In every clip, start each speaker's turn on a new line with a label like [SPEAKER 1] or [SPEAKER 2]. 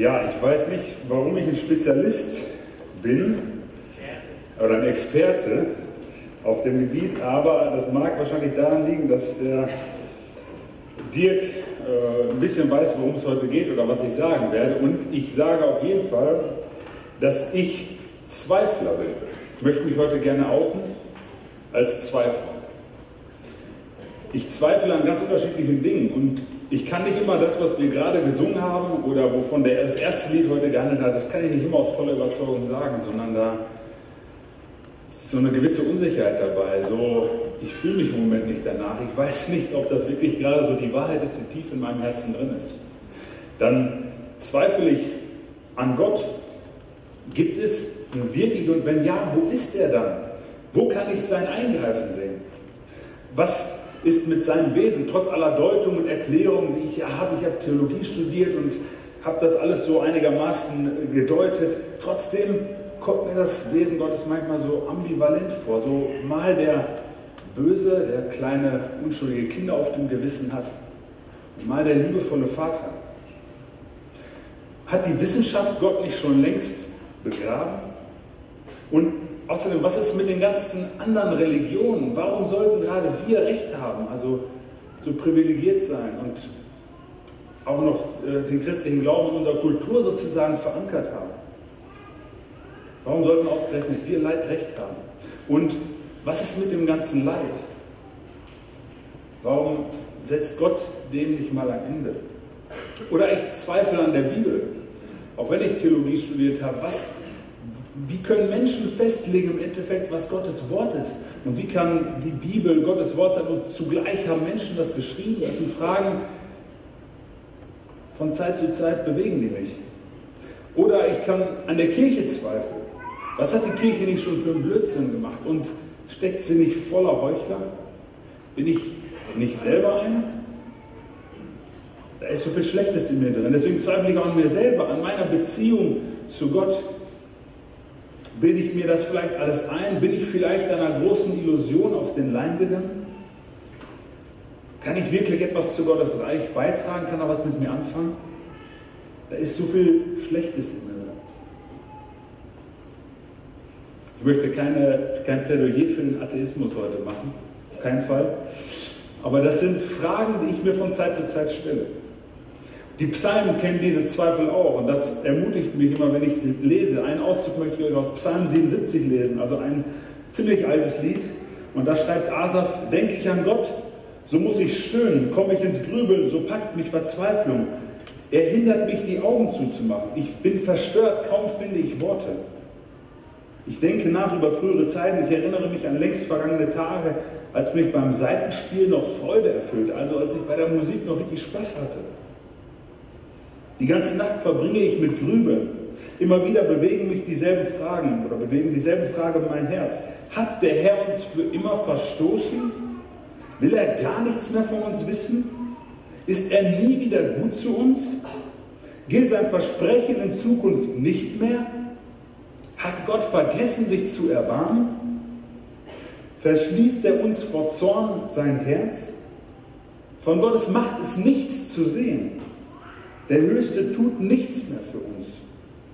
[SPEAKER 1] Ja, ich weiß nicht, warum ich ein Spezialist bin oder ein Experte auf dem Gebiet, aber das mag wahrscheinlich daran liegen, dass der Dirk äh, ein bisschen weiß, worum es heute geht oder was ich sagen werde. Und ich sage auf jeden Fall, dass ich Zweifler bin. Ich möchte mich heute gerne outen als Zweifler. Ich zweifle an ganz unterschiedlichen Dingen und ich kann nicht immer das, was wir gerade gesungen haben oder wovon der, das erste Lied heute gehandelt hat, das kann ich nicht immer aus voller Überzeugung sagen, sondern da ist so eine gewisse Unsicherheit dabei. So, ich fühle mich im Moment nicht danach. Ich weiß nicht, ob das wirklich gerade so die Wahrheit ist, die tief in meinem Herzen drin ist. Dann zweifle ich an Gott. Gibt es ihn wirklich und wenn ja, wo ist er dann? Wo kann ich sein Eingreifen sehen? Was ist mit seinem Wesen, trotz aller Deutungen und Erklärungen, die ich ja habe, ich habe Theologie studiert und habe das alles so einigermaßen gedeutet, trotzdem kommt mir das Wesen Gottes manchmal so ambivalent vor. So mal der Böse, der kleine unschuldige Kinder auf dem Gewissen hat, und mal der liebevolle Vater. Hat die Wissenschaft Gott nicht schon längst begraben? Und Außerdem, was ist mit den ganzen anderen Religionen? Warum sollten gerade wir Recht haben, also so privilegiert sein und auch noch äh, den christlichen Glauben in unserer Kultur sozusagen verankert haben? Warum sollten ausgerechnet wir Recht haben? Und was ist mit dem ganzen Leid? Warum setzt Gott dem nicht mal ein Ende? Oder ich zweifle an der Bibel. Auch wenn ich Theologie studiert habe, was wie können Menschen festlegen im Endeffekt, was Gottes Wort ist? Und wie kann die Bibel Gottes Wort sein? Und zugleich haben Menschen das geschrieben. Das sind Fragen, von Zeit zu Zeit bewegen die mich. Oder ich kann an der Kirche zweifeln. Was hat die Kirche nicht schon für einen Blödsinn gemacht? Und steckt sie nicht voller Heuchler? Bin ich nicht selber ein? Da ist so viel Schlechtes in mir drin. Deswegen zweifle ich auch an mir selber, an meiner Beziehung zu Gott. Bilde ich mir das vielleicht alles ein? Bin ich vielleicht einer großen Illusion auf den Leim gegangen? Kann ich wirklich etwas zu Gottes Reich beitragen? Kann er was mit mir anfangen? Da ist so viel Schlechtes in mir. Ich möchte keine, kein Plädoyer für den Atheismus heute machen, auf keinen Fall. Aber das sind Fragen, die ich mir von Zeit zu Zeit stelle. Die Psalmen kennen diese Zweifel auch und das ermutigt mich immer, wenn ich sie lese. Einen Auszug möchte ich euch aus Psalm 77 lesen, also ein ziemlich altes Lied. Und da schreibt Asaf, denke ich an Gott, so muss ich stöhnen, komme ich ins Grübeln, so packt mich Verzweiflung. Er hindert mich, die Augen zuzumachen. Ich bin verstört, kaum finde ich Worte. Ich denke nach über frühere Zeiten, ich erinnere mich an längst vergangene Tage, als mich beim Seitenspiel noch Freude erfüllte, also als ich bei der Musik noch richtig Spaß hatte. Die ganze Nacht verbringe ich mit Grübeln. Immer wieder bewegen mich dieselben Fragen oder bewegen dieselben Fragen mein Herz. Hat der Herr uns für immer verstoßen? Will er gar nichts mehr von uns wissen? Ist er nie wieder gut zu uns? Gilt sein Versprechen in Zukunft nicht mehr? Hat Gott vergessen, sich zu erbarmen? Verschließt er uns vor Zorn sein Herz? Von Gottes Macht ist nichts zu sehen. Der Höchste tut nichts mehr für uns.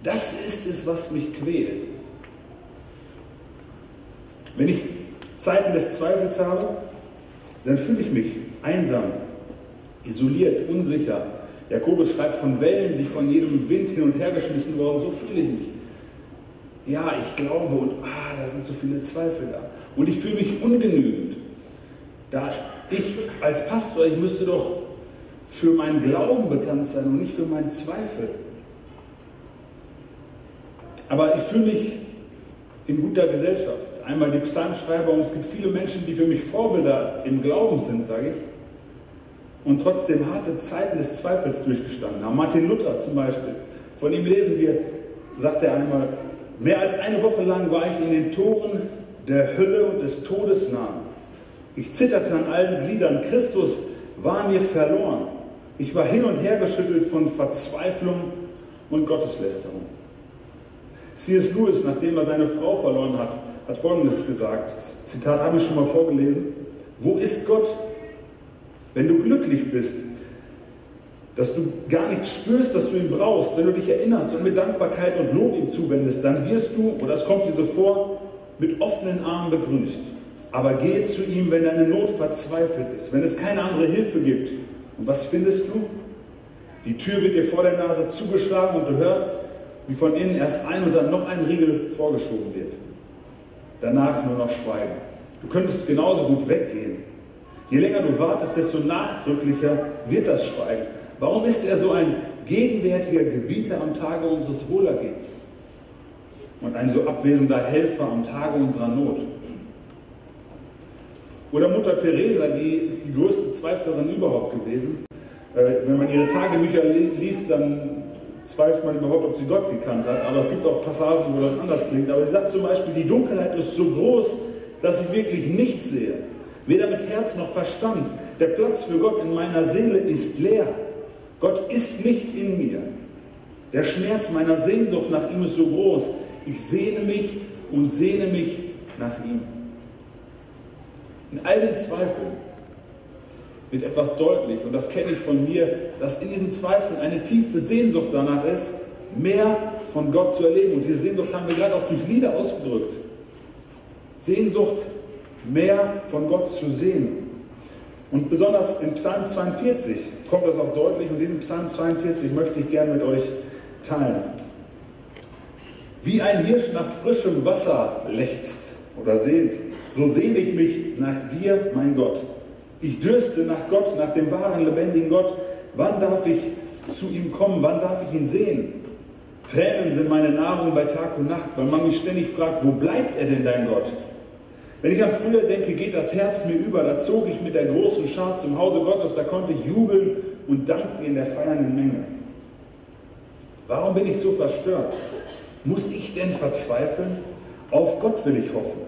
[SPEAKER 1] Das ist es, was mich quält. Wenn ich Zeiten des Zweifels habe, dann fühle ich mich einsam, isoliert, unsicher. Jakobus schreibt von Wellen, die von jedem Wind hin und her geschmissen wurden, so fühle ich mich. Ja, ich glaube und ah, da sind so viele Zweifel da. Und ich fühle mich ungenügend. Da ich als Pastor, ich müsste doch für meinen Glauben bekannt sein und nicht für meinen Zweifel. Aber ich fühle mich in guter Gesellschaft. Einmal die Psalmschreiber und es gibt viele Menschen, die für mich Vorbilder im Glauben sind, sage ich, und trotzdem harte Zeiten des Zweifels durchgestanden haben. Martin Luther zum Beispiel, von ihm lesen wir, sagt er einmal, mehr als eine Woche lang war ich in den Toren der Hölle und des Todes nah. Ich zitterte an allen Gliedern, Christus war mir verloren. Ich war hin und her geschüttelt von Verzweiflung und Gotteslästerung. C.S. Lewis, nachdem er seine Frau verloren hat, hat Folgendes gesagt. Das Zitat habe ich schon mal vorgelesen. Wo ist Gott? Wenn du glücklich bist, dass du gar nicht spürst, dass du ihn brauchst, wenn du dich erinnerst und mit Dankbarkeit und Lob ihm zuwendest, dann wirst du, oder es kommt dir so vor, mit offenen Armen begrüßt. Aber gehe zu ihm, wenn deine Not verzweifelt ist, wenn es keine andere Hilfe gibt. Und was findest du? Die Tür wird dir vor der Nase zugeschlagen und du hörst, wie von innen erst ein und dann noch ein Riegel vorgeschoben wird. Danach nur noch Schweigen. Du könntest genauso gut weggehen. Je länger du wartest, desto nachdrücklicher wird das Schweigen. Warum ist er so ein gegenwärtiger Gebieter am Tage unseres Wohlergehens und ein so abwesender Helfer am Tage unserer Not? Oder Mutter Teresa, die ist die größte Zweiflerin überhaupt gewesen. Äh, wenn man ihre Tagebücher liest, dann zweifelt man überhaupt, ob sie Gott gekannt hat. Aber es gibt auch Passagen, wo das anders klingt. Aber sie sagt zum Beispiel, die Dunkelheit ist so groß, dass ich wirklich nichts sehe. Weder mit Herz noch Verstand. Der Platz für Gott in meiner Seele ist leer. Gott ist nicht in mir. Der Schmerz meiner Sehnsucht nach ihm ist so groß. Ich sehne mich und sehne mich nach ihm. In all den Zweifeln wird etwas deutlich, und das kenne ich von mir, dass in diesen Zweifeln eine tiefe Sehnsucht danach ist, mehr von Gott zu erleben. Und diese Sehnsucht haben wir gerade auch durch Lieder ausgedrückt. Sehnsucht, mehr von Gott zu sehen. Und besonders in Psalm 42 kommt das auch deutlich und diesen Psalm 42 möchte ich gerne mit euch teilen. Wie ein Hirsch nach frischem Wasser lechzt oder sehnt, so sehne ich mich nach dir, mein Gott. Ich dürste nach Gott, nach dem wahren, lebendigen Gott. Wann darf ich zu ihm kommen? Wann darf ich ihn sehen? Tränen sind meine Nahrung bei Tag und Nacht, weil man mich ständig fragt, wo bleibt er denn, dein Gott? Wenn ich an früher denke, geht das Herz mir über. Da zog ich mit der großen Schar zum Hause Gottes, da konnte ich jubeln und danken in der feiernden Menge. Warum bin ich so verstört? Muss ich denn verzweifeln? Auf Gott will ich hoffen.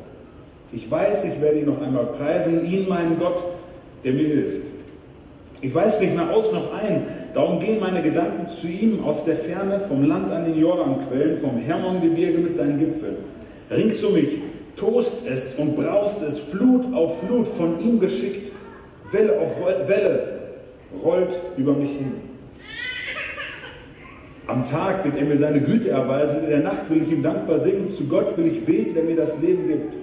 [SPEAKER 1] Ich weiß, ich werde ihn noch einmal preisen, ihn, meinen Gott, der mir hilft. Ich weiß nicht mehr aus noch ein, darum gehen meine Gedanken zu ihm aus der Ferne, vom Land an den Jordanquellen, vom Hermongebirge mit seinen Gipfeln. Rings um mich tost es und braust es Flut auf Flut, von ihm geschickt, Welle auf Welle rollt über mich hin. Am Tag wird er mir seine Güte erweisen in der Nacht will ich ihm dankbar singen. Zu Gott will ich beten, der mir das Leben gibt.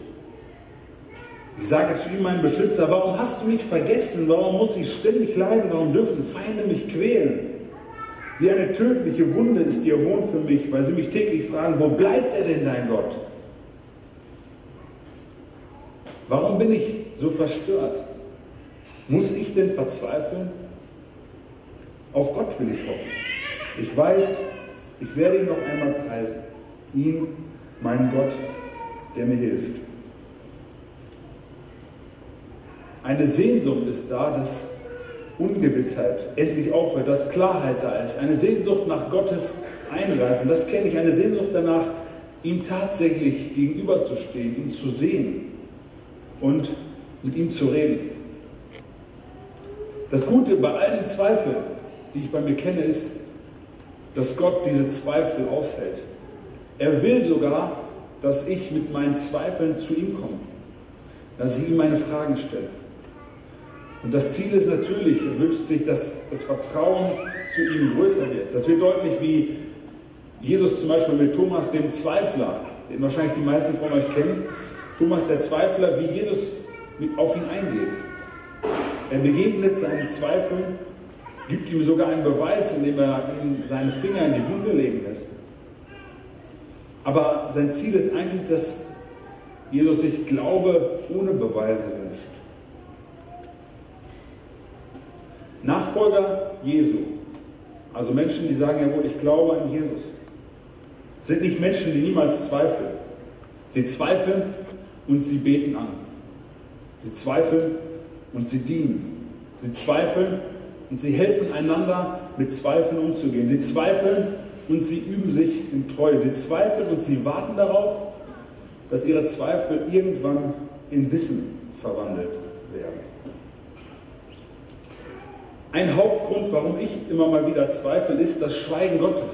[SPEAKER 1] Ich sage zu ihm, mein Beschützer, warum hast du mich vergessen? Warum muss ich ständig leiden? Warum dürfen Feinde mich quälen? Wie eine tödliche Wunde ist ihr Hohn für mich, weil sie mich täglich fragen, wo bleibt er denn, dein Gott? Warum bin ich so verstört? Muss ich denn verzweifeln? Auf Gott will ich hoffen. Ich weiß, ich werde ihn noch einmal preisen. Ihn, meinen Gott, der mir hilft. Eine Sehnsucht ist da, dass Ungewissheit endlich aufhört, dass Klarheit da ist. Eine Sehnsucht nach Gottes Eingreifen. Das kenne ich. Eine Sehnsucht danach, ihm tatsächlich gegenüberzustehen, ihn zu sehen und mit ihm zu reden. Das Gute bei all den Zweifeln, die ich bei mir kenne, ist, dass Gott diese Zweifel aushält. Er will sogar, dass ich mit meinen Zweifeln zu ihm komme, dass ich ihm meine Fragen stelle. Und das Ziel ist natürlich, er wünscht sich, dass das Vertrauen zu ihm größer wird. Das wird deutlich, wie Jesus zum Beispiel mit Thomas, dem Zweifler, den wahrscheinlich die meisten von euch kennen, Thomas der Zweifler, wie Jesus auf ihn eingeht. Er begegnet seinen Zweifeln, gibt ihm sogar einen Beweis, indem er ihm seine Finger in die Wunde legen lässt. Aber sein Ziel ist eigentlich, dass Jesus sich Glaube ohne Beweise wünscht. Nachfolger Jesu, also Menschen, die sagen, jawohl, ich glaube an Jesus, sind nicht Menschen, die niemals zweifeln. Sie zweifeln und sie beten an. Sie zweifeln und sie dienen. Sie zweifeln und sie helfen einander, mit Zweifeln umzugehen. Sie zweifeln und sie üben sich in Treue. Sie zweifeln und sie warten darauf, dass ihre Zweifel irgendwann in Wissen verwandelt werden. Ein Hauptgrund, warum ich immer mal wieder zweifle, ist das Schweigen Gottes.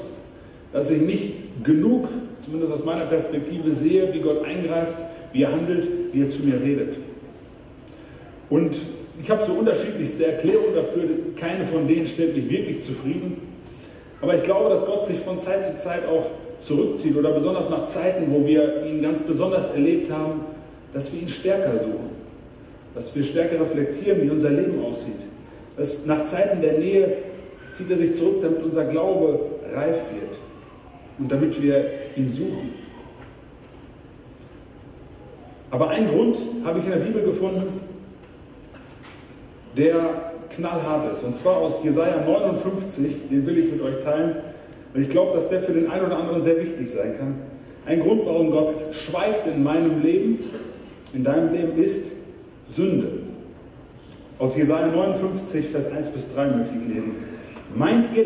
[SPEAKER 1] Dass ich nicht genug, zumindest aus meiner Perspektive, sehe, wie Gott eingreift, wie er handelt, wie er zu mir redet. Und ich habe so unterschiedlichste Erklärungen dafür. Keine von denen stellt mich wirklich zufrieden. Aber ich glaube, dass Gott sich von Zeit zu Zeit auch zurückzieht oder besonders nach Zeiten, wo wir ihn ganz besonders erlebt haben, dass wir ihn stärker suchen. Dass wir stärker reflektieren, wie unser Leben aussieht. Dass nach Zeiten der Nähe zieht er sich zurück, damit unser Glaube reif wird und damit wir ihn suchen. Aber einen Grund habe ich in der Bibel gefunden, der knallhart ist. Und zwar aus Jesaja 59, den will ich mit euch teilen. Und ich glaube, dass der für den einen oder anderen sehr wichtig sein kann. Ein Grund, warum Gott schweigt in meinem Leben, in deinem Leben, ist Sünde. Aus Jesaja 59, Vers 1 bis 3 möchte ich lesen. Meint ihr,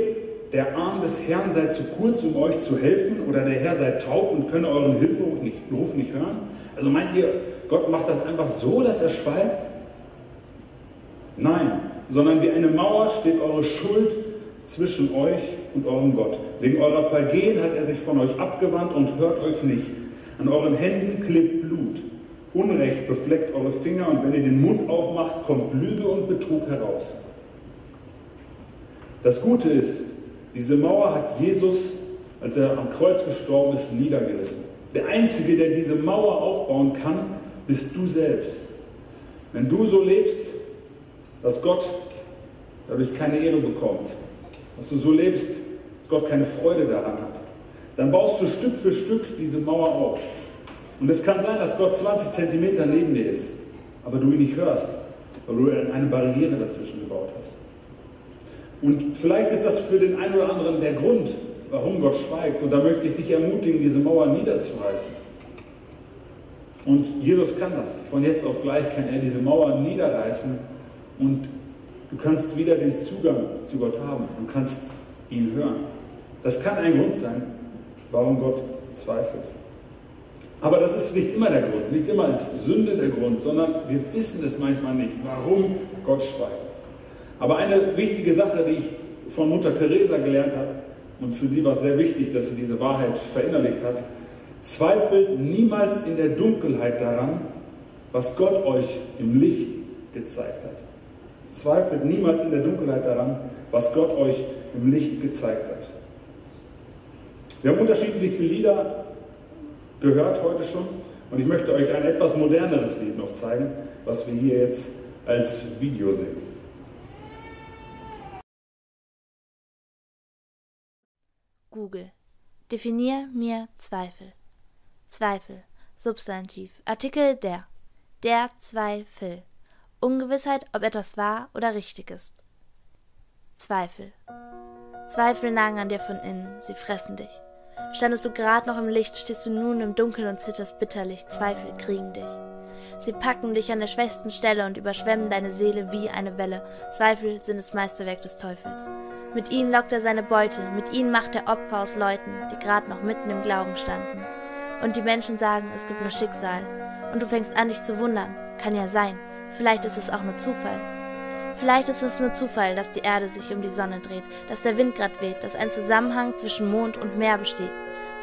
[SPEAKER 1] der Arm des Herrn sei zu kurz, um euch zu helfen, oder der Herr sei taub und könne euren Hilferuf nicht, nicht hören? Also meint ihr, Gott macht das einfach so, dass er schweigt? Nein, sondern wie eine Mauer steht eure Schuld zwischen euch und eurem Gott. Wegen eurer Vergehen hat er sich von euch abgewandt und hört euch nicht. An euren Händen klebt Blut. Unrecht befleckt eure Finger und wenn ihr den Mund aufmacht, kommt Lüge und Betrug heraus. Das Gute ist, diese Mauer hat Jesus, als er am Kreuz gestorben ist, niedergerissen. Der Einzige, der diese Mauer aufbauen kann, bist du selbst. Wenn du so lebst, dass Gott dadurch keine Ehre bekommt, dass du so lebst, dass Gott keine Freude daran hat, dann baust du Stück für Stück diese Mauer auf. Und es kann sein, dass Gott 20 Zentimeter neben dir ist, aber du ihn nicht hörst, weil du eine Barriere dazwischen gebaut hast. Und vielleicht ist das für den einen oder anderen der Grund, warum Gott schweigt. Und da möchte ich dich ermutigen, diese Mauer niederzureißen. Und Jesus kann das. Von jetzt auf gleich kann er diese Mauer niederreißen und du kannst wieder den Zugang zu Gott haben. Du kannst ihn hören. Das kann ein Grund sein, warum Gott zweifelt. Aber das ist nicht immer der Grund. Nicht immer ist Sünde der Grund, sondern wir wissen es manchmal nicht, warum Gott schweigt. Aber eine wichtige Sache, die ich von Mutter Teresa gelernt habe, und für sie war es sehr wichtig, dass sie diese Wahrheit verinnerlicht hat, zweifelt niemals in der Dunkelheit daran, was Gott euch im Licht gezeigt hat. Zweifelt niemals in der Dunkelheit daran, was Gott euch im Licht gezeigt hat. Wir haben unterschiedlichste Lieder gehört heute schon und ich möchte euch ein etwas moderneres Lied noch zeigen, was wir hier jetzt als Video sehen.
[SPEAKER 2] Google. Definier mir Zweifel. Zweifel. Substantiv. Artikel der. Der Zweifel. Ungewissheit, ob etwas wahr oder richtig ist. Zweifel. Zweifel nagen an dir von innen, sie fressen dich. Standest du gerade noch im Licht, stehst du nun im Dunkeln und zitterst bitterlich, Zweifel kriegen dich. Sie packen dich an der schwächsten Stelle und überschwemmen deine Seele wie eine Welle. Zweifel sind das Meisterwerk des Teufels. Mit ihnen lockt er seine Beute, mit ihnen macht er Opfer aus Leuten, die gerade noch mitten im Glauben standen. Und die Menschen sagen, es gibt nur Schicksal. Und du fängst an, dich zu wundern. Kann ja sein. Vielleicht ist es auch nur Zufall. Vielleicht ist es nur Zufall, dass die Erde sich um die Sonne dreht, dass der Wind grad weht, dass ein Zusammenhang zwischen Mond und Meer besteht.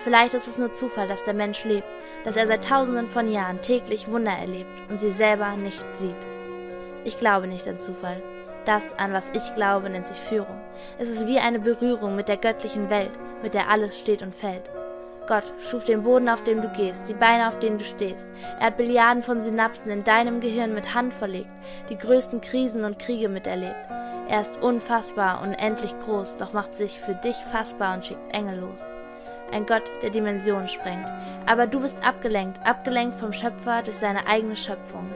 [SPEAKER 2] Vielleicht ist es nur Zufall, dass der Mensch lebt, dass er seit tausenden von Jahren täglich Wunder erlebt und sie selber nicht sieht. Ich glaube nicht an Zufall. Das, an was ich glaube, nennt sich Führung. Es ist wie eine Berührung mit der göttlichen Welt, mit der alles steht und fällt. Gott schuf den Boden, auf dem du gehst, die Beine, auf denen du stehst. Er hat Billiarden von Synapsen in deinem Gehirn mit Hand verlegt, die größten Krisen und Kriege miterlebt. Er ist unfassbar, unendlich groß, doch macht sich für dich fassbar und schickt Engel los. Ein Gott, der Dimensionen sprengt. Aber du bist abgelenkt, abgelenkt vom Schöpfer durch seine eigene Schöpfung.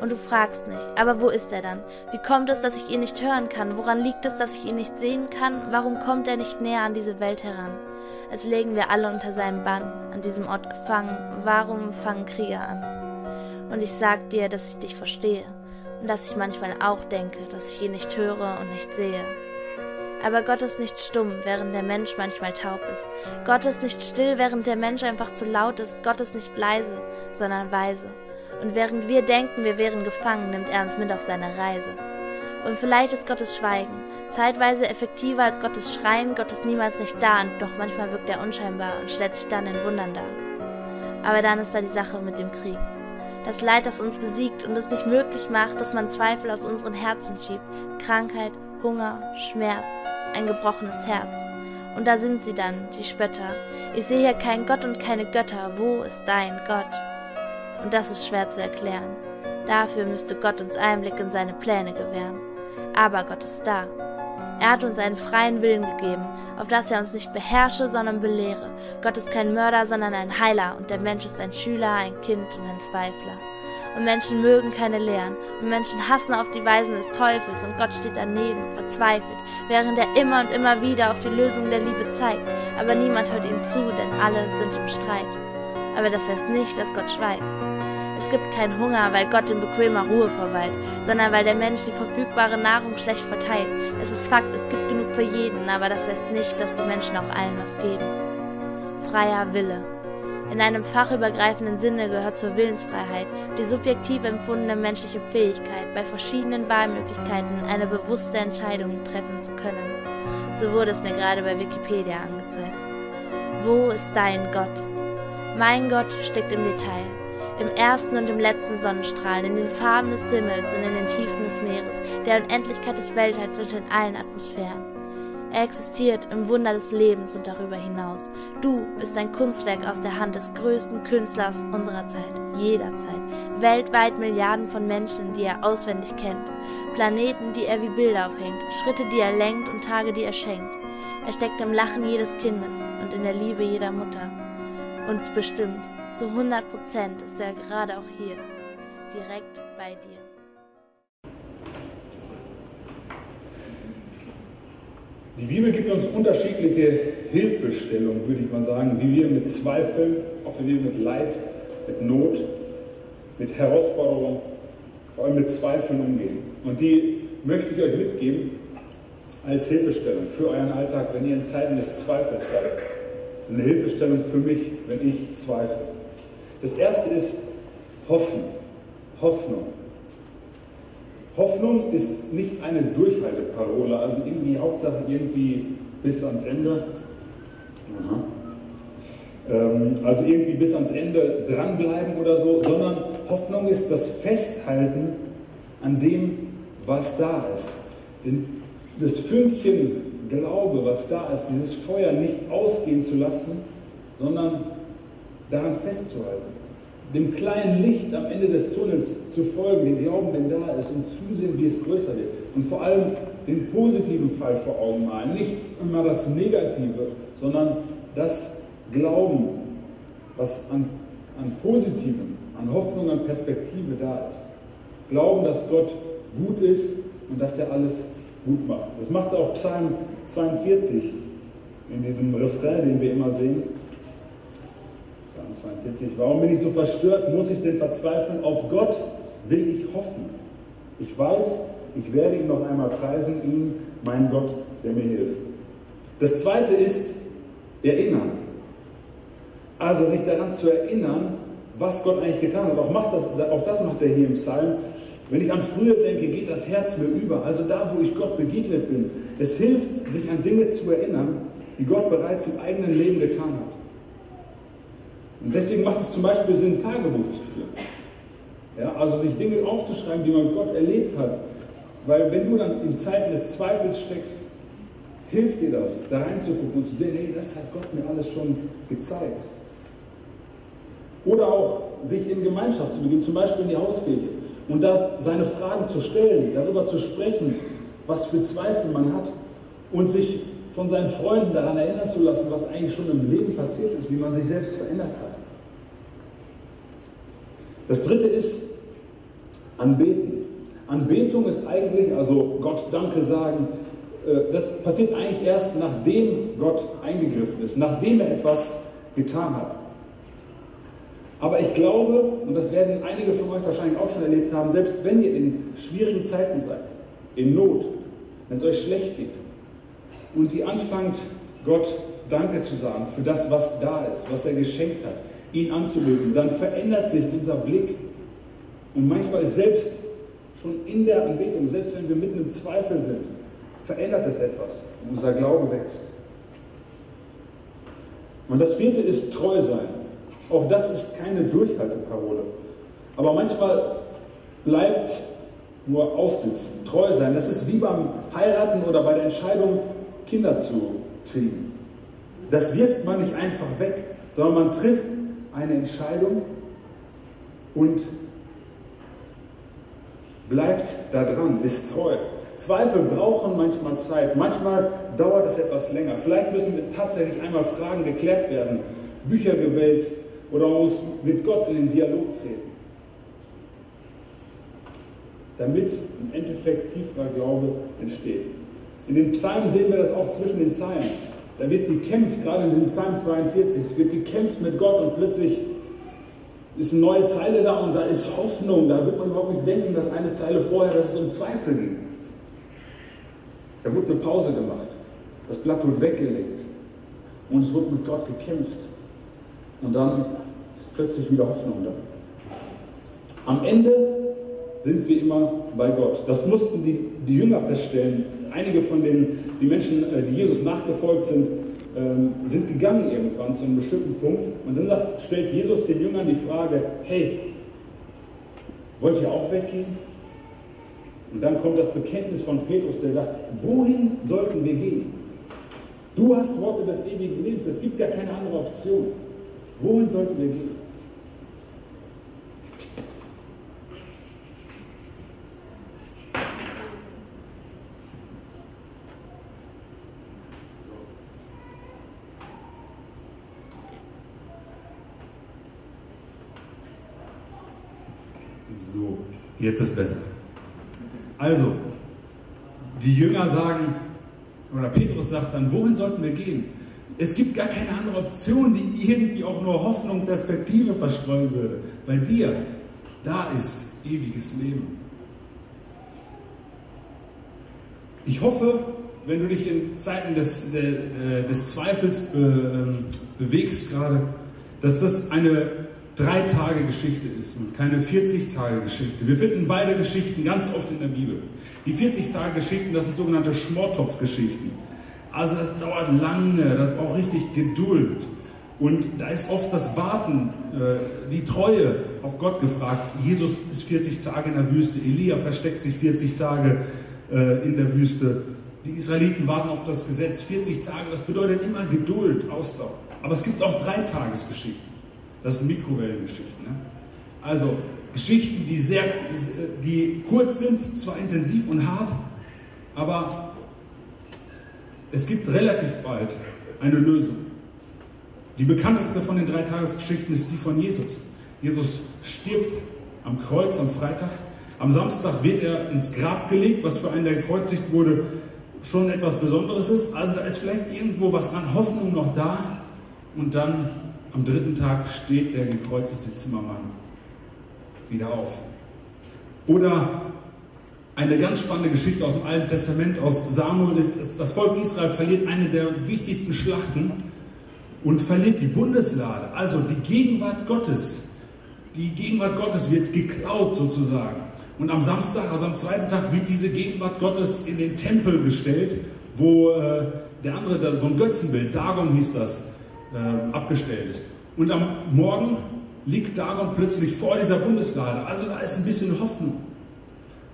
[SPEAKER 2] Und du fragst mich, aber wo ist er dann? Wie kommt es, dass ich ihn nicht hören kann? Woran liegt es, dass ich ihn nicht sehen kann? Warum kommt er nicht näher an diese Welt heran? Als lägen wir alle unter seinem Bann, an diesem Ort gefangen. Warum fangen Kriege an? Und ich sag dir, dass ich dich verstehe und dass ich manchmal auch denke, dass ich ihn nicht höre und nicht sehe. Aber Gott ist nicht stumm, während der Mensch manchmal taub ist. Gott ist nicht still, während der Mensch einfach zu laut ist. Gott ist nicht leise, sondern weise. Und während wir denken, wir wären gefangen, nimmt er uns mit auf seine Reise. Und vielleicht ist Gottes Schweigen zeitweise effektiver als Gottes Schreien. Gott ist niemals nicht da, und doch manchmal wirkt er unscheinbar und stellt sich dann in Wundern dar. Aber dann ist da die Sache mit dem Krieg. Das Leid, das uns besiegt und es nicht möglich macht, dass man Zweifel aus unseren Herzen schiebt. Krankheit, Hunger, Schmerz, ein gebrochenes Herz. Und da sind sie dann, die Spötter. Ich sehe hier keinen Gott und keine Götter. Wo ist dein Gott? Und das ist schwer zu erklären. Dafür müsste Gott uns Einblick in seine Pläne gewähren. Aber Gott ist da. Er hat uns einen freien Willen gegeben, auf dass er uns nicht beherrsche, sondern belehre. Gott ist kein Mörder, sondern ein Heiler, und der Mensch ist ein Schüler, ein Kind und ein Zweifler. Und Menschen mögen keine Lehren, und Menschen hassen auf die Weisen des Teufels, und Gott steht daneben, verzweifelt, während er immer und immer wieder auf die Lösung der Liebe zeigt, aber niemand hört ihm zu, denn alle sind im Streit. Aber das heißt nicht, dass Gott schweigt. Es gibt keinen Hunger, weil Gott in bequemer Ruhe verweilt, sondern weil der Mensch die verfügbare Nahrung schlecht verteilt. Es ist Fakt, es gibt genug für jeden, aber das heißt nicht, dass die Menschen auch allen was geben. Freier Wille. In einem fachübergreifenden Sinne gehört zur Willensfreiheit die subjektiv empfundene menschliche Fähigkeit, bei verschiedenen Wahlmöglichkeiten eine bewusste Entscheidung treffen zu können. So wurde es mir gerade bei Wikipedia angezeigt. Wo ist dein Gott? Mein Gott steckt im Detail im ersten und im letzten Sonnenstrahl, in den Farben des Himmels und in den Tiefen des Meeres, der Unendlichkeit des Welthalls und in allen Atmosphären. Er existiert im Wunder des Lebens und darüber hinaus. Du bist ein Kunstwerk aus der Hand des größten Künstlers unserer Zeit, jederzeit. Weltweit Milliarden von Menschen, die er auswendig kennt. Planeten, die er wie Bilder aufhängt, Schritte, die er lenkt und Tage, die er schenkt. Er steckt im Lachen jedes Kindes und in der Liebe jeder Mutter. Und bestimmt zu 100 Prozent ist er gerade auch hier, direkt bei dir.
[SPEAKER 1] Die Bibel gibt uns unterschiedliche Hilfestellungen, würde ich mal sagen, wie wir mit Zweifeln, auch wie wir mit Leid, mit Not, mit Herausforderungen, vor allem mit Zweifeln umgehen. Und die möchte ich euch mitgeben als Hilfestellung für euren Alltag, wenn ihr in Zeiten des Zweifels seid. Eine Hilfestellung für mich, wenn ich zweifle. Das erste ist Hoffen. Hoffnung. Hoffnung ist nicht eine Durchhalteparole, also irgendwie Hauptsache irgendwie bis ans Ende. Ähm, also irgendwie bis ans Ende dranbleiben oder so, sondern Hoffnung ist das Festhalten an dem, was da ist. Das Fünkchen Glaube, was da ist, dieses Feuer nicht ausgehen zu lassen, sondern daran festzuhalten, dem kleinen Licht am Ende des Tunnels zu folgen, den Glauben, der da ist und zusehen, wie es größer wird. Und vor allem den positiven Fall vor Augen malen, nicht immer das Negative, sondern das Glauben, was an, an Positivem, an Hoffnung, an Perspektive da ist. Glauben, dass Gott gut ist und dass er alles gut macht. Das macht auch Psalm 42 in diesem Refrain, den wir immer sehen. 42. Warum bin ich so verstört? Muss ich denn verzweifeln? Auf Gott will ich hoffen. Ich weiß, ich werde ihn noch einmal preisen, ihn, mein Gott, der mir hilft. Das zweite ist erinnern. Also sich daran zu erinnern, was Gott eigentlich getan hat. Auch, macht das, auch das macht er hier im Psalm. Wenn ich an früher denke, geht das Herz mir über. Also da, wo ich Gott begegnet bin. Es hilft, sich an Dinge zu erinnern, die Gott bereits im eigenen Leben getan hat. Und deswegen macht es zum Beispiel Sinn, Tagebuch zu führen. Ja, also sich Dinge aufzuschreiben, die man Gott erlebt hat. Weil wenn du dann in Zeiten des Zweifels steckst, hilft dir das, da reinzugucken und zu sehen, hey, das hat Gott mir alles schon gezeigt. Oder auch sich in Gemeinschaft zu begeben, zum Beispiel in die Hauskirche, und da seine Fragen zu stellen, darüber zu sprechen, was für Zweifel man hat und sich von seinen Freunden daran erinnern zu lassen, was eigentlich schon im Leben passiert ist, wie man sich selbst verändert hat. Das dritte ist Anbeten. Anbetung ist eigentlich, also Gott Danke sagen, äh, das passiert eigentlich erst, nachdem Gott eingegriffen ist, nachdem er etwas getan hat. Aber ich glaube, und das werden einige von euch wahrscheinlich auch schon erlebt haben, selbst wenn ihr in schwierigen Zeiten seid, in Not, wenn es euch schlecht geht und ihr anfangt, Gott Danke zu sagen für das, was da ist, was er geschenkt hat, ihn anzubeten, dann verändert sich unser Blick. Und manchmal ist selbst schon in der Anbetung, selbst wenn wir mitten im Zweifel sind, verändert es etwas und unser Glaube wächst. Und das vierte ist treu sein. Auch das ist keine Durchhalteparole. Aber manchmal bleibt nur aussitzen, treu sein. Das ist wie beim Heiraten oder bei der Entscheidung, Kinder zu kriegen. Das wirft man nicht einfach weg, sondern man trifft eine Entscheidung und bleibt da dran, ist treu. Zweifel brauchen manchmal Zeit, manchmal dauert es etwas länger. Vielleicht müssen tatsächlich einmal Fragen geklärt werden, Bücher gewälzt oder man muss mit Gott in den Dialog treten. Damit im Endeffekt tieferer Glaube entsteht. In den Psalmen sehen wir das auch zwischen den Zeilen. Da wird gekämpft, gerade in diesem Psalm 42, wird gekämpft mit Gott und plötzlich ist eine neue Zeile da und da ist Hoffnung. Da wird man überhaupt nicht denken, dass eine Zeile vorher, dass es um Zweifel ging. Da wurde eine Pause gemacht. Das Blatt wurde weggelegt. Und es wurde mit Gott gekämpft. Und dann ist plötzlich wieder Hoffnung da. Am Ende sind wir immer bei Gott. Das mussten die, die Jünger feststellen. Einige von den die Menschen, äh, die Jesus nachgefolgt sind, ähm, sind gegangen irgendwann zu einem bestimmten Punkt. Und dann sagt, stellt Jesus den Jüngern die Frage, hey, wollt ihr auch weggehen? Und dann kommt das Bekenntnis von Petrus, der sagt, wohin sollten wir gehen? Du hast Worte des ewigen Lebens, es gibt gar keine andere Option. Wohin sollten wir gehen? So, jetzt ist besser. Also, die Jünger sagen, oder Petrus sagt dann, wohin sollten wir gehen? Es gibt gar keine andere Option, die irgendwie auch nur Hoffnung, Perspektive verstreuen würde. Bei dir, da ist ewiges Leben. Ich hoffe, wenn du dich in Zeiten des, des Zweifels ähm, bewegst gerade, dass das eine drei Tage Geschichte ist und keine 40 Tage Geschichte. Wir finden beide Geschichten ganz oft in der Bibel. Die 40 Tage Geschichten, das sind sogenannte Schmortopf-Geschichten. Also das dauert lange, das braucht richtig Geduld. Und da ist oft das Warten, äh, die Treue auf Gott gefragt. Jesus ist 40 Tage in der Wüste, Elia versteckt sich 40 Tage äh, in der Wüste. Die Israeliten warten auf das Gesetz 40 Tage. Das bedeutet immer Geduld, Ausdauer. Aber es gibt auch Dreitagesgeschichten. Das sind Mikrowellengeschichten. Ne? Also Geschichten, die, sehr, die kurz sind, zwar intensiv und hart, aber es gibt relativ bald eine Lösung. Die bekannteste von den drei Tagesgeschichten ist die von Jesus. Jesus stirbt am Kreuz am Freitag. Am Samstag wird er ins Grab gelegt, was für einen, der gekreuzigt wurde, schon etwas Besonderes ist. Also da ist vielleicht irgendwo was an Hoffnung noch da. Und dann am dritten Tag steht der gekreuzigte Zimmermann wieder auf. Oder eine ganz spannende Geschichte aus dem Alten Testament, aus Samuel, ist, das Volk Israel verliert eine der wichtigsten Schlachten und verliert die Bundeslade, also die Gegenwart Gottes. Die Gegenwart Gottes wird geklaut sozusagen. Und am Samstag, also am zweiten Tag, wird diese Gegenwart Gottes in den Tempel gestellt, wo äh, der andere, da, so ein Götzenbild, Dagon hieß das, äh, abgestellt ist. Und am Morgen liegt Dagon plötzlich vor dieser Bundeslade. Also da ist ein bisschen Hoffnung.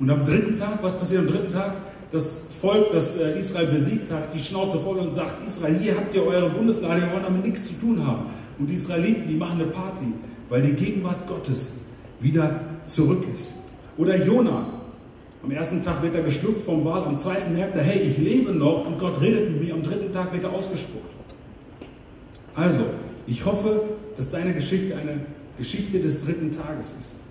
[SPEAKER 1] Und am dritten Tag, was passiert am dritten Tag? Das Volk, das äh, Israel besiegt hat, die Schnauze voll und sagt, Israel, hier habt ihr eure Bundeslade, wir wollen damit nichts zu tun haben. Und die Israeliten, die machen eine Party, weil die Gegenwart Gottes wieder zurück ist. Oder Jona. Am ersten Tag wird er geschluckt vom Wal, am zweiten merkt er, hey, ich lebe noch und Gott redet mit mir. Am dritten Tag wird er ausgespuckt. Also, ich hoffe, dass deine Geschichte eine Geschichte des dritten Tages ist.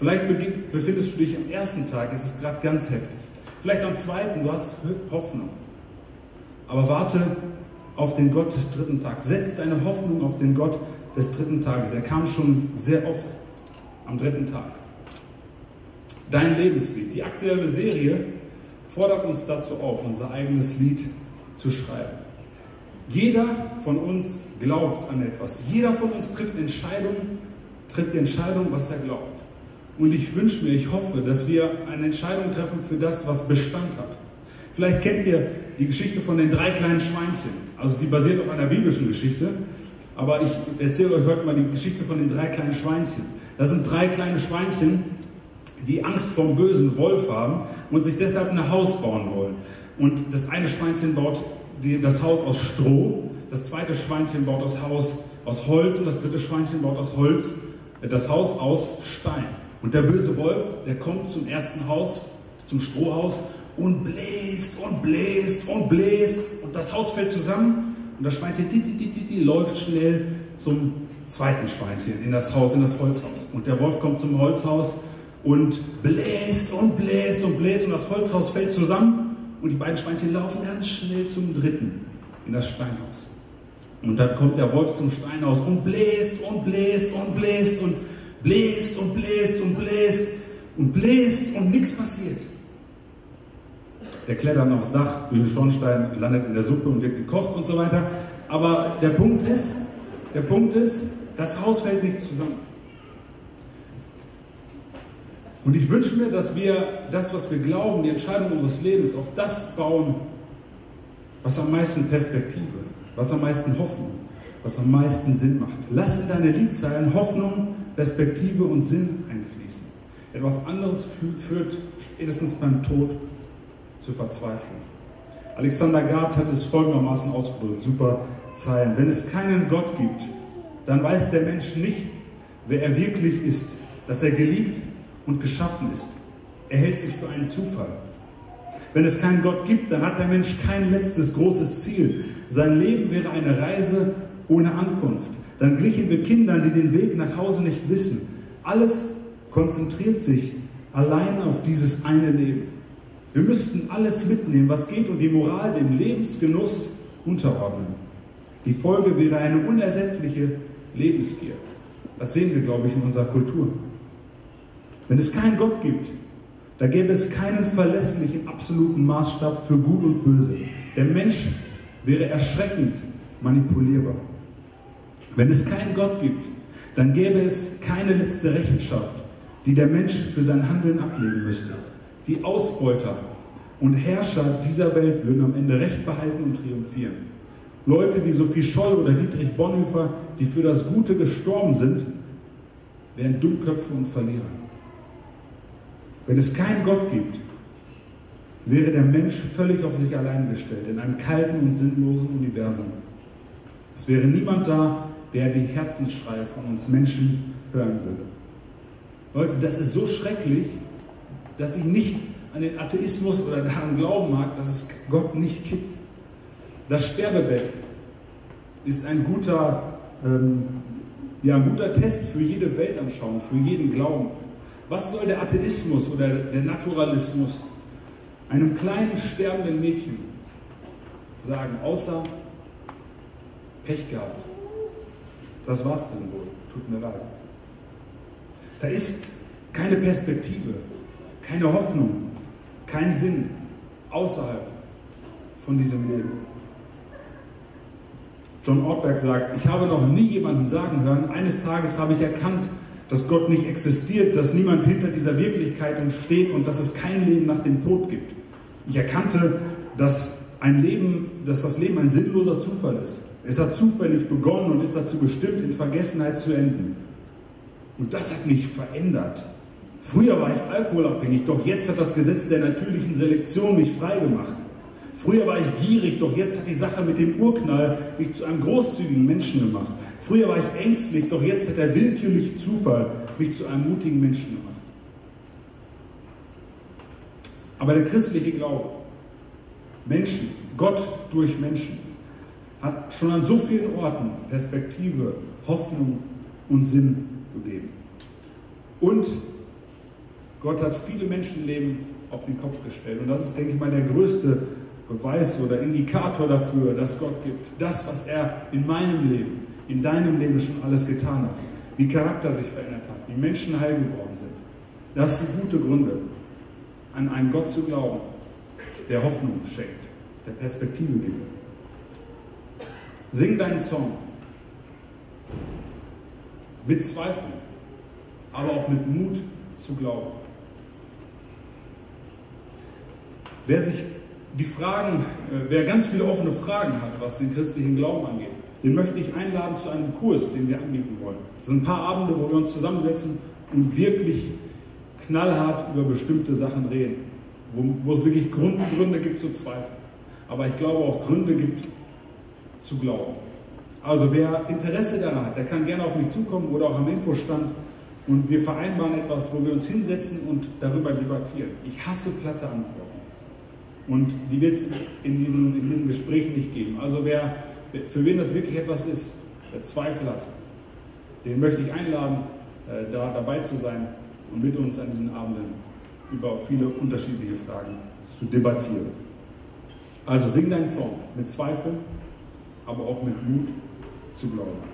[SPEAKER 1] Vielleicht befindest du dich am ersten Tag, es ist gerade ganz heftig. Vielleicht am zweiten, du hast Hoffnung. Aber warte auf den Gott des dritten Tages. Setz deine Hoffnung auf den Gott des dritten Tages. Er kam schon sehr oft am dritten Tag. Dein Lebenslied. Die aktuelle Serie fordert uns dazu auf, unser eigenes Lied zu schreiben. Jeder von uns glaubt an etwas. Jeder von uns trifft Entscheidungen, trifft die Entscheidung, was er glaubt. Und ich wünsche mir, ich hoffe, dass wir eine Entscheidung treffen für das, was Bestand hat. Vielleicht kennt ihr die Geschichte von den drei kleinen Schweinchen. Also die basiert auf einer biblischen Geschichte. aber ich erzähle euch heute mal die Geschichte von den drei kleinen Schweinchen. Das sind drei kleine Schweinchen, die Angst vom bösen Wolf haben und sich deshalb ein Haus bauen wollen. Und das eine Schweinchen baut das Haus aus Stroh, das zweite Schweinchen baut das Haus aus Holz und das dritte Schweinchen baut das Holz, äh, das Haus aus Stein. Und der böse Wolf, der kommt zum ersten Haus, zum Strohhaus und bläst und bläst und bläst und das Haus fällt zusammen und das Schweinchen die, die, die, die, läuft schnell zum zweiten Schweinchen in das Haus, in das Holzhaus. Und der Wolf kommt zum Holzhaus und bläst und bläst und bläst und das Holzhaus fällt zusammen und die beiden Schweinchen laufen ganz schnell zum dritten in das Steinhaus. Und dann kommt der Wolf zum Steinhaus und bläst und bläst und bläst und bläst und bläst und bläst und bläst und nichts passiert. Der klettert aufs Dach, durch den Schornstein, landet in der Suppe und wird gekocht und so weiter. Aber der Punkt ist, der Punkt ist, das Haus fällt nicht zusammen. Und ich wünsche mir, dass wir das, was wir glauben, die Entscheidung unseres Lebens, auf das bauen, was am meisten Perspektive, was am meisten Hoffnung, was am meisten Sinn macht. Lass in deine Liedzeilen Hoffnung, Perspektive und Sinn einfließen. Etwas anderes führt spätestens beim Tod zur Verzweiflung. Alexander Gard hat es folgendermaßen ausgedrückt, super Zeilen. Wenn es keinen Gott gibt, dann weiß der Mensch nicht, wer er wirklich ist, dass er geliebt und geschaffen ist. Er hält sich für einen Zufall. Wenn es keinen Gott gibt, dann hat der Mensch kein letztes großes Ziel. Sein Leben wäre eine Reise ohne Ankunft. Dann glichen wir Kindern, die den Weg nach Hause nicht wissen. Alles konzentriert sich allein auf dieses eine Leben. Wir müssten alles mitnehmen, was geht, und die Moral dem Lebensgenuss unterordnen. Die Folge wäre eine unersättliche Lebensgier. Das sehen wir, glaube ich, in unserer Kultur. Wenn es keinen Gott gibt, da gäbe es keinen verlässlichen, absoluten Maßstab für Gut und Böse. Der Mensch wäre erschreckend manipulierbar. Wenn es keinen Gott gibt, dann gäbe es keine letzte Rechenschaft, die der Mensch für sein Handeln ablegen müsste. Die Ausbeuter und Herrscher dieser Welt würden am Ende Recht behalten und triumphieren. Leute wie Sophie Scholl oder Dietrich Bonhoeffer, die für das Gute gestorben sind, wären Dummköpfe und Verlierer. Wenn es keinen Gott gibt, wäre der Mensch völlig auf sich allein gestellt, in einem kalten und sinnlosen Universum. Es wäre niemand da, der die Herzensschreie von uns Menschen hören würde. Leute, das ist so schrecklich, dass ich nicht an den Atheismus oder daran glauben mag, dass es Gott nicht gibt. Das Sterbebett ist ein guter, ähm, ja, ein guter Test für jede Weltanschauung, für jeden Glauben. Was soll der Atheismus oder der Naturalismus einem kleinen sterbenden Mädchen sagen, außer Pech gehabt? Das war's dann wohl. Tut mir leid. Da ist keine Perspektive, keine Hoffnung, kein Sinn außerhalb von diesem Leben. John Ortberg sagt, ich habe noch nie jemanden sagen hören, eines Tages habe ich erkannt, dass Gott nicht existiert, dass niemand hinter dieser Wirklichkeit steht und dass es kein Leben nach dem Tod gibt. Ich erkannte, dass ein Leben, dass das Leben ein sinnloser Zufall ist. Es hat zufällig begonnen und ist dazu bestimmt, in Vergessenheit zu enden. Und das hat mich verändert. Früher war ich alkoholabhängig, doch jetzt hat das Gesetz der natürlichen Selektion mich frei gemacht. Früher war ich gierig, doch jetzt hat die Sache mit dem Urknall mich zu einem großzügigen Menschen gemacht. Früher war ich ängstlich, doch jetzt hat der willkürliche Zufall mich zu einem mutigen Menschen gemacht. Aber der christliche Glaube, Menschen, Gott durch Menschen, hat schon an so vielen Orten Perspektive, Hoffnung und Sinn gegeben. Und Gott hat viele Menschenleben auf den Kopf gestellt. Und das ist, denke ich mal, der größte Beweis oder Indikator dafür, dass Gott gibt. Das, was er in meinem Leben, in deinem Leben schon alles getan hat. Wie Charakter sich verändert hat, wie Menschen heil geworden sind. Das sind gute Gründe, an einen Gott zu glauben, der Hoffnung schenkt, der Perspektive gibt. Sing deinen Song mit Zweifeln, aber auch mit Mut zu glauben. Wer sich die Fragen, äh, wer ganz viele offene Fragen hat, was den christlichen Glauben angeht, den möchte ich einladen zu einem Kurs, den wir anbieten wollen. Das sind ein paar Abende, wo wir uns zusammensetzen und wirklich knallhart über bestimmte Sachen reden, wo, wo es wirklich Gründe, Gründe gibt zu zweifeln. Aber ich glaube auch Gründe gibt zu glauben. Also wer Interesse daran hat, der kann gerne auf mich zukommen oder auch am Infostand und wir vereinbaren etwas, wo wir uns hinsetzen und darüber debattieren. Ich hasse platte Antworten. Und die wird es in diesen, in diesen Gesprächen nicht geben. Also wer, für wen das wirklich etwas ist, der Zweifel hat, den möchte ich einladen, äh, da dabei zu sein und mit uns an diesen Abenden über viele unterschiedliche Fragen zu debattieren. Also sing deinen Song mit Zweifel, aber auch mit Mut zu glauben.